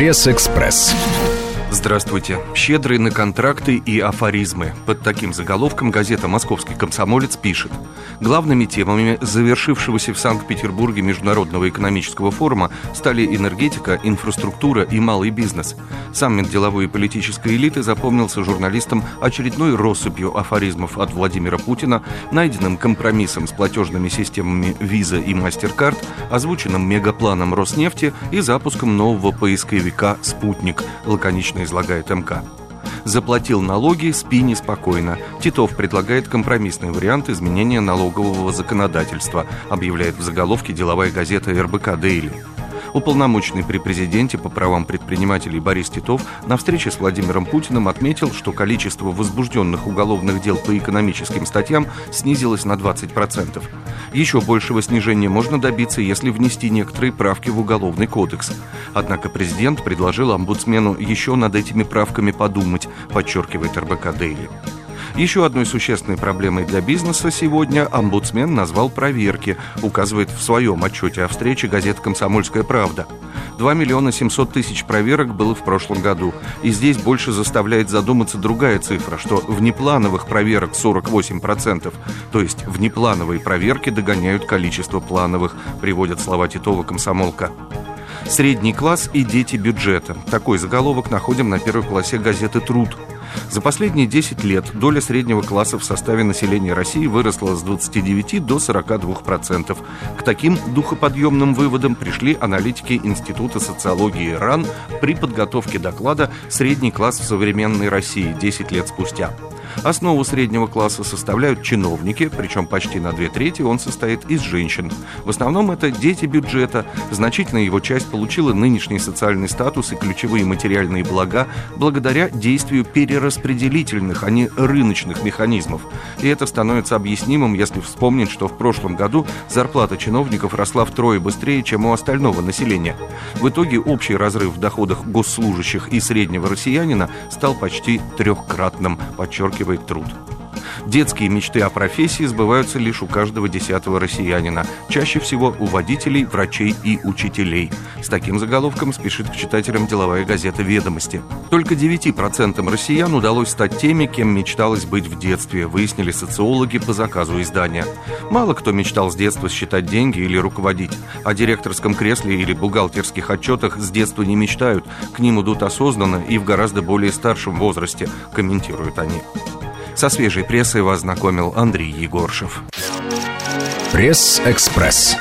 Пресс-экспресс. Здравствуйте. Щедрые на контракты и афоризмы. Под таким заголовком газета «Московский комсомолец» пишет. Главными темами завершившегося в Санкт-Петербурге Международного экономического форума стали энергетика, инфраструктура и малый бизнес. Саммит деловой и политической элиты запомнился журналистам очередной россыпью афоризмов от Владимира Путина, найденным компромиссом с платежными системами Visa и MasterCard, озвученным мегапланом Роснефти и запуском нового поисковика «Спутник», лаконично точно излагает МК. Заплатил налоги, спи неспокойно. Титов предлагает компромиссный вариант изменения налогового законодательства, объявляет в заголовке деловая газета РБК «Дейли». Уполномоченный при президенте по правам предпринимателей Борис Титов на встрече с Владимиром Путиным отметил, что количество возбужденных уголовных дел по экономическим статьям снизилось на 20%. Еще большего снижения можно добиться, если внести некоторые правки в Уголовный кодекс. Однако президент предложил омбудсмену еще над этими правками подумать, подчеркивает РБК Дейли. Еще одной существенной проблемой для бизнеса сегодня омбудсмен назвал проверки, указывает в своем отчете о встрече газета «Комсомольская правда». 2 миллиона 700 тысяч проверок было в прошлом году. И здесь больше заставляет задуматься другая цифра, что внеплановых проверок 48%, то есть внеплановые проверки догоняют количество плановых, приводят слова Титова комсомолка. Средний класс и дети бюджета. Такой заголовок находим на первой полосе газеты «Труд». За последние 10 лет доля среднего класса в составе населения России выросла с 29 до 42%. К таким духоподъемным выводам пришли аналитики Института социологии РАН при подготовке доклада «Средний класс в современной России 10 лет спустя». Основу среднего класса составляют чиновники, причем почти на две трети он состоит из женщин. В основном это дети бюджета. Значительная его часть получила нынешний социальный статус и ключевые материальные блага благодаря действию перераспределительных, а не рыночных механизмов. И это становится объяснимым, если вспомнить, что в прошлом году зарплата чиновников росла втрое быстрее, чем у остального населения. В итоге общий разрыв в доходах госслужащих и среднего россиянина стал почти трехкратным, подчеркивает подчеркивает труд. Детские мечты о профессии сбываются лишь у каждого десятого россиянина, чаще всего у водителей, врачей и учителей. С таким заголовком спешит к читателям деловая газета «Ведомости». Только 9% россиян удалось стать теми, кем мечталось быть в детстве, выяснили социологи по заказу издания. Мало кто мечтал с детства считать деньги или руководить. О директорском кресле или бухгалтерских отчетах с детства не мечтают, к ним идут осознанно и в гораздо более старшем возрасте, комментируют они. Со свежей прессой вас знакомил Андрей Егоршев. Пресс-экспресс.